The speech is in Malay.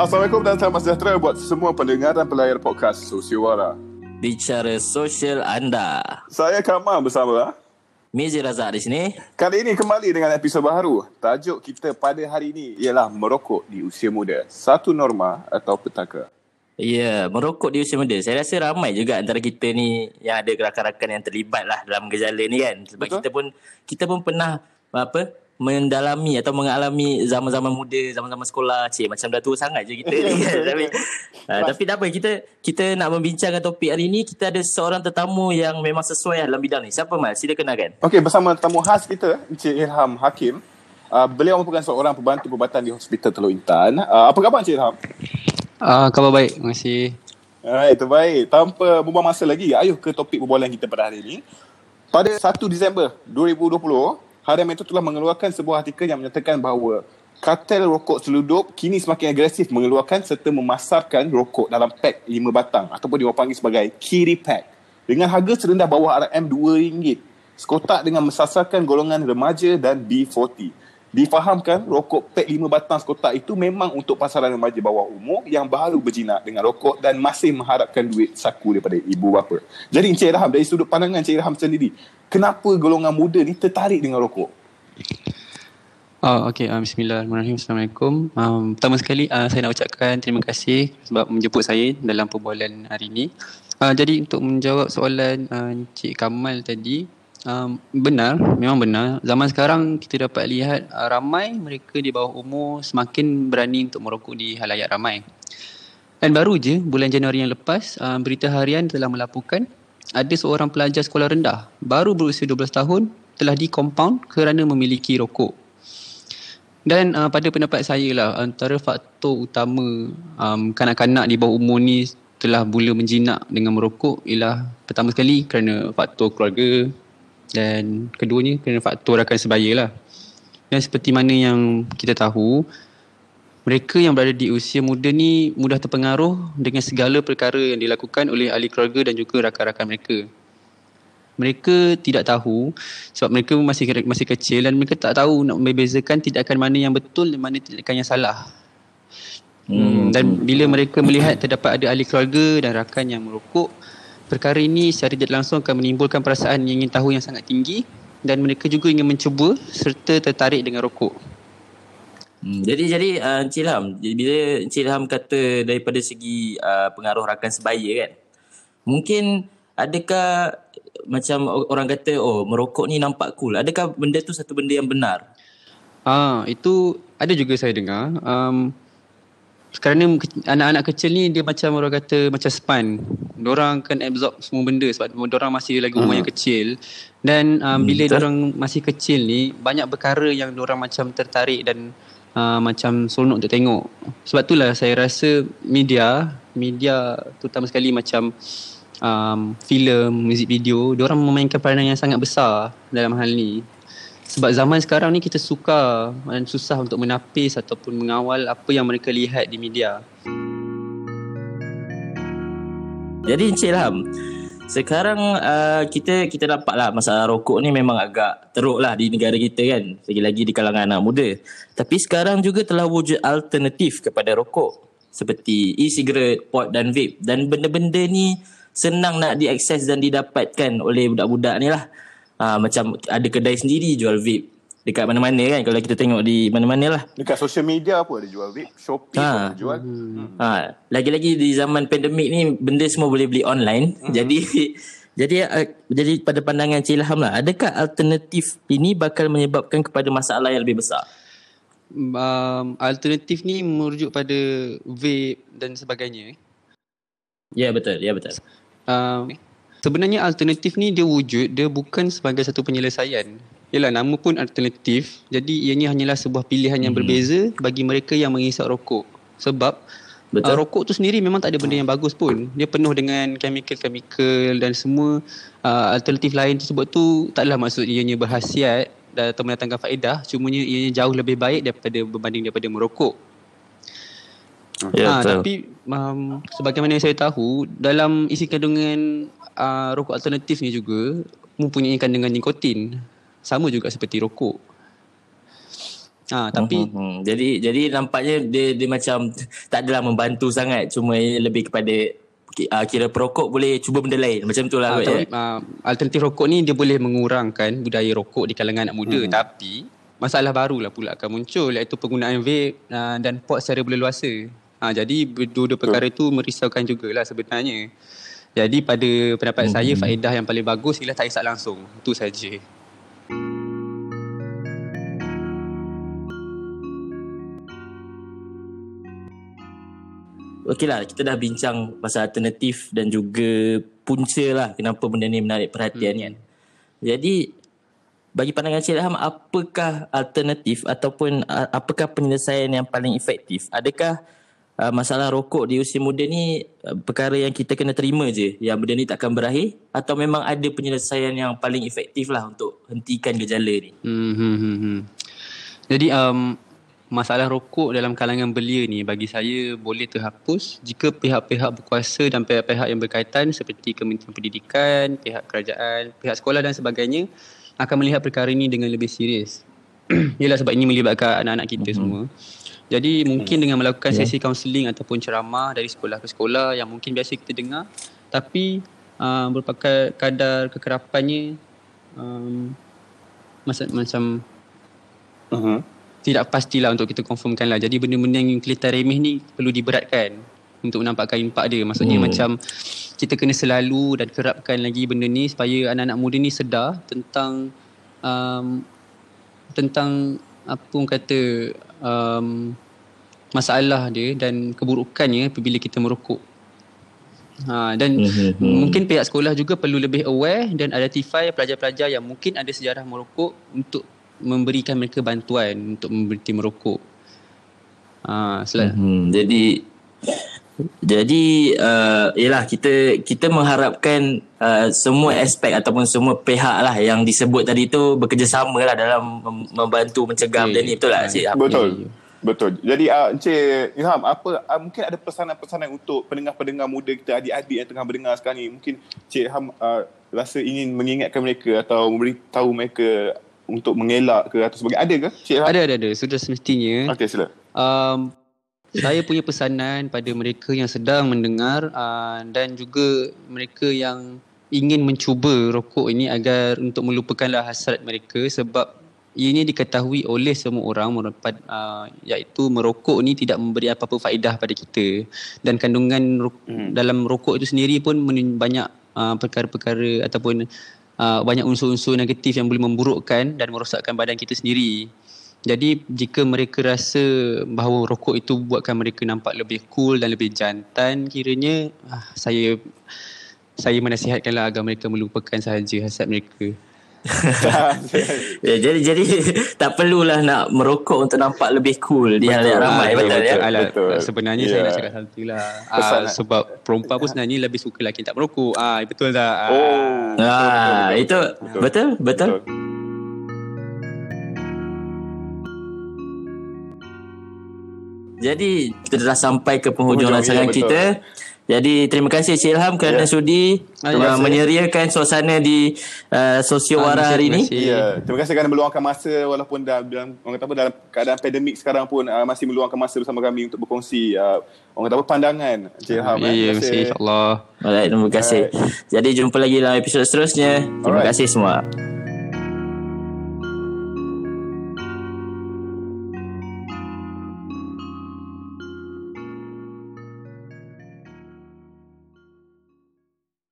Assalamualaikum dan selamat sejahtera buat semua pendengar dan pelayar podcast Sosiowara. Bicara sosial anda. Saya Kamal bersama Mizi Razak di sini. Kali ini kembali dengan episod baru. Tajuk kita pada hari ini ialah merokok di usia muda. Satu norma atau petaka. Ya, merokok di usia muda. Saya rasa ramai juga antara kita ni yang ada rakan-rakan yang terlibat lah dalam gejala ni kan. Sebab Betul. kita pun kita pun pernah apa mendalami atau mengalami zaman-zaman muda, zaman-zaman sekolah. Cik, macam dah tua sangat je kita ni tapi, uh, tapi tak apa, kita kita nak membincangkan topik hari ni, kita ada seorang tetamu yang memang sesuai lah dalam bidang ni. Siapa Mal? Sila kenalkan. Okey, bersama tetamu khas kita, Encik Ilham Hakim. Uh, beliau merupakan seorang pembantu perubatan di Hospital Teluk Intan. Uh, apa khabar Encik Ilham? Ah, khabar baik. Terima kasih. Alright, terbaik. Tanpa buang masa lagi, ayuh ke topik perbualan kita pada hari ini. Pada 1 Disember 2020, Harian Metro telah mengeluarkan sebuah artikel yang menyatakan bahawa kartel rokok seludup kini semakin agresif mengeluarkan serta memasarkan rokok dalam pak 5 batang ataupun diorang sebagai kiri pack dengan harga serendah bawah RM2 sekotak dengan mensasarkan golongan remaja dan B40. Difahamkan rokok pak 5 batang sekotak itu memang untuk pasaran remaja bawah umur yang baru berjinak dengan rokok dan masih mengharapkan duit saku daripada ibu bapa. Jadi Encik Raham dari sudut pandangan Encik Raham sendiri, kenapa golongan muda ni tertarik dengan rokok? Oh, okay. Uh, Bismillahirrahmanirrahim. Assalamualaikum. Um, pertama sekali, uh, saya nak ucapkan terima kasih sebab menjemput saya dalam perbualan hari ini. Uh, jadi untuk menjawab soalan uh, Encik Kamal tadi, um, benar, memang benar. Zaman sekarang kita dapat lihat uh, ramai mereka di bawah umur semakin berani untuk merokok di halayak ramai. Dan baru je bulan Januari yang lepas, uh, berita harian telah melaporkan ada seorang pelajar sekolah rendah baru berusia 12 tahun telah dikompaun kerana memiliki rokok. Dan uh, pada pendapat saya lah antara faktor utama um, kanak-kanak di bawah umur ni telah mula menjinak dengan merokok ialah pertama sekali kerana faktor keluarga dan keduanya kerana faktor rakan sebaya lah. Dan seperti mana yang kita tahu, mereka yang berada di usia muda ni mudah terpengaruh dengan segala perkara yang dilakukan oleh ahli keluarga dan juga rakan-rakan mereka. Mereka tidak tahu sebab mereka masih masih kecil dan mereka tak tahu nak membezakan tindakan mana yang betul dan mana tindakan yang salah. Hmm, dan bila mereka melihat terdapat ada ahli keluarga dan rakan yang merokok, perkara ini secara tidak langsung akan menimbulkan perasaan yang ingin tahu yang sangat tinggi dan mereka juga ingin mencuba serta tertarik dengan rokok. Hmm, jadi jadi uh, Encik Ilham, jadi bila Encik Ilham kata daripada segi uh, pengaruh rakan sebaya kan. Mungkin adakah macam orang kata oh merokok ni nampak cool. Adakah benda tu satu benda yang benar? Ah, itu ada juga saya dengar. Um, kerana ke- anak-anak kecil ni dia macam orang kata macam span. Diorang akan absorb semua benda sebab diorang masih lagi umur yang kecil. Dan um, Hmm, bila betul. diorang masih kecil ni banyak perkara yang diorang macam tertarik dan uh, macam seronok untuk tengok. Sebab itulah saya rasa media, media terutama sekali macam um, filem, muzik video, diorang memainkan peranan yang sangat besar dalam hal ni. Sebab zaman sekarang ni kita suka dan susah untuk menapis ataupun mengawal apa yang mereka lihat di media. Jadi Encik Ilham, sekarang uh, kita kita nampak lah masalah rokok ni memang agak teruk lah di negara kita kan. Lagi-lagi di kalangan anak muda. Tapi sekarang juga telah wujud alternatif kepada rokok. Seperti e-cigarette, pot dan vape. Dan benda-benda ni senang nak diakses dan didapatkan oleh budak-budak ni lah. Uh, macam ada kedai sendiri jual vape. Dekat mana-mana kan kalau kita tengok di mana-mana lah. Dekat social media pun ada jual vape, Shopee Ha. pun jual. Hmm. Ha, lagi-lagi di zaman pandemik ni benda semua boleh beli online. Hmm. Mm. Jadi jadi uh, jadi pada pandangan Cik Ilham lah, adakah alternatif ini bakal menyebabkan kepada masalah yang lebih besar? Um, alternatif ni merujuk pada vape dan sebagainya. Ya betul, ya betul. Um, sebenarnya alternatif ni dia wujud, dia bukan sebagai satu penyelesaian. Yalah nama pun alternatif. Jadi ianya hanyalah sebuah pilihan yang Mhm. berbeza bagi mereka yang mengisap rokok. Sebab Betul. Uh, rokok tu sendiri memang tak ada benda yang bagus pun. Dia penuh dengan chemical-chemical dan semua uh, alternatif lain tersebut tu taklah maksud ianya berhasiat dan atau mendatangkan faedah. Cumanya ianya jauh lebih baik daripada berbanding daripada merokok. Ya ha, betul. tapi um, sebagaimana yang saya tahu dalam isi kandungan uh, rokok alternatif ni juga mempunyai kandungan nikotin. Sama juga seperti rokok. Ha, tapi Hmm, hmm. Jadi jadi nampaknya dia dia macam tak adalah membantu sangat cuma lebih kepada uh, kira perokok boleh cuba benda lain macam tu lah Ah, kot, tapi, ya. uh, alternatif rokok ni dia boleh mengurangkan budaya rokok di kalangan anak muda hmm. tapi masalah barulah pula akan muncul iaitu penggunaan vape uh, dan pot secara berleluasa. Ha, jadi dua-dua perkara itu merisaukan jugalah sebenarnya. Jadi pada pendapat hmm. saya faedah yang paling bagus ialah tak isap langsung. Itu saja. Okey lah, kita dah bincang pasal alternatif dan juga punca lah kenapa benda ni menarik perhatian Hmm. kan. Jadi, bagi pandangan Cik Ilham, apakah alternatif ataupun apakah penyelesaian yang paling efektif? Adakah uh, masalah rokok di usia muda ni uh, perkara yang kita kena terima je yang benda ni takkan berakhir atau memang ada penyelesaian yang paling efektif lah untuk hentikan gejala ni? Hmm, hmm, hmm, hmm. Jadi um, masalah rokok dalam kalangan belia ni bagi saya boleh terhapus jika pihak-pihak berkuasa dan pihak-pihak yang berkaitan seperti Kementerian Pendidikan, pihak kerajaan, pihak sekolah dan sebagainya akan melihat perkara ini dengan lebih serius. Yalah sebab ini melibatkan anak-anak kita semua. Jadi mungkin dengan melakukan Ya. sesi kaunseling ataupun ceramah dari sekolah ke sekolah yang mungkin biasa kita dengar tapi uh, merupakan kadar kekerapannya um, masa, macam Uh-huh. tidak pastilah untuk kita confirmkan lah. Jadi benda-benda yang kelihatan remeh ni perlu diberatkan untuk menampakkan impak dia. Maksudnya hmm. Hmm. macam kita kena selalu dan kerapkan lagi benda ni supaya anak-anak muda ni sedar tentang um, tentang apa orang kata um, masalah dia dan keburukannya apabila kita merokok. Ha, dan Mhm, mhm. mungkin pihak sekolah juga perlu lebih aware dan identify pelajar-pelajar yang mungkin ada sejarah merokok untuk memberikan mereka bantuan untuk berhenti merokok. Ha, sel- Hmm, jadi jadi uh, yalah kita kita mengharapkan uh, semua aspek ataupun semua pihak lah yang disebut tadi tu bekerjasama lah dalam mem- membantu mencegah Okey. benda ni betul tak Cik? Betul. Betul. Jadi uh, Encik Ilham, apa uh, mungkin ada pesanan-pesanan untuk pendengar-pendengar muda kita, adik-adik yang tengah mendengar sekarang ni. Mungkin Encik Ilham uh, rasa ingin mengingatkan mereka atau memberitahu mereka untuk mengelak ke atau sebagainya. Ada ke Encik Ilham? Ada ada ada sudah semestinya. Okey, sila. Um, saya punya pesanan pada mereka yang sedang mendengar uh, dan juga mereka yang ingin mencuba rokok ini agar untuk melupakanlah hasrat mereka sebab ini diketahui oleh semua orang merupat, uh, iaitu merokok ni tidak memberi apa-apa faedah pada kita dan kandungan ro- Hmm. dalam rokok itu sendiri pun banyak uh, perkara-perkara ataupun uh, banyak unsur-unsur negatif yang boleh memburukkan dan merosakkan badan kita sendiri. Jadi jika mereka rasa bahawa rokok itu buatkan mereka nampak lebih cool dan lebih jantan kiranya ah, saya saya menasihatkanlah agar mereka melupakan sahaja hasad mereka. Ya, jadi jadi tak perlulah nak merokok untuk nampak lebih cool di halayak Betul. ramai Ah, betul, ya. Alah, Betul. sebenarnya saya Ya. nak cakap satu lah. Ah, sebab perempuan pun sebenarnya lebih suka lelaki tak merokok. Ah, betul tak? Ah. Oh. Ah, itu betul betul. Jadi kita dah sampai ke penghujung rancangan ya, betul. Jadi terima kasih Cik Ilham kerana Ya. sudi Ah, uh, ya, saya- menyeriakan suasana di uh, Sosiowara Ah, hari ini. kasih. Ya, terima kasih kerana meluangkan masa walaupun dalam, dalam orang kata apa dalam keadaan pandemik sekarang pun uh, masih meluangkan masa bersama kami untuk berkongsi uh, orang kata apa pandangan Encik Ilham. Ya, eh. ya, Terima mesti insyaAllah. Alright, terima kasih. Jadi jumpa lagi dalam episod seterusnya. Terima Alright. kasih semua.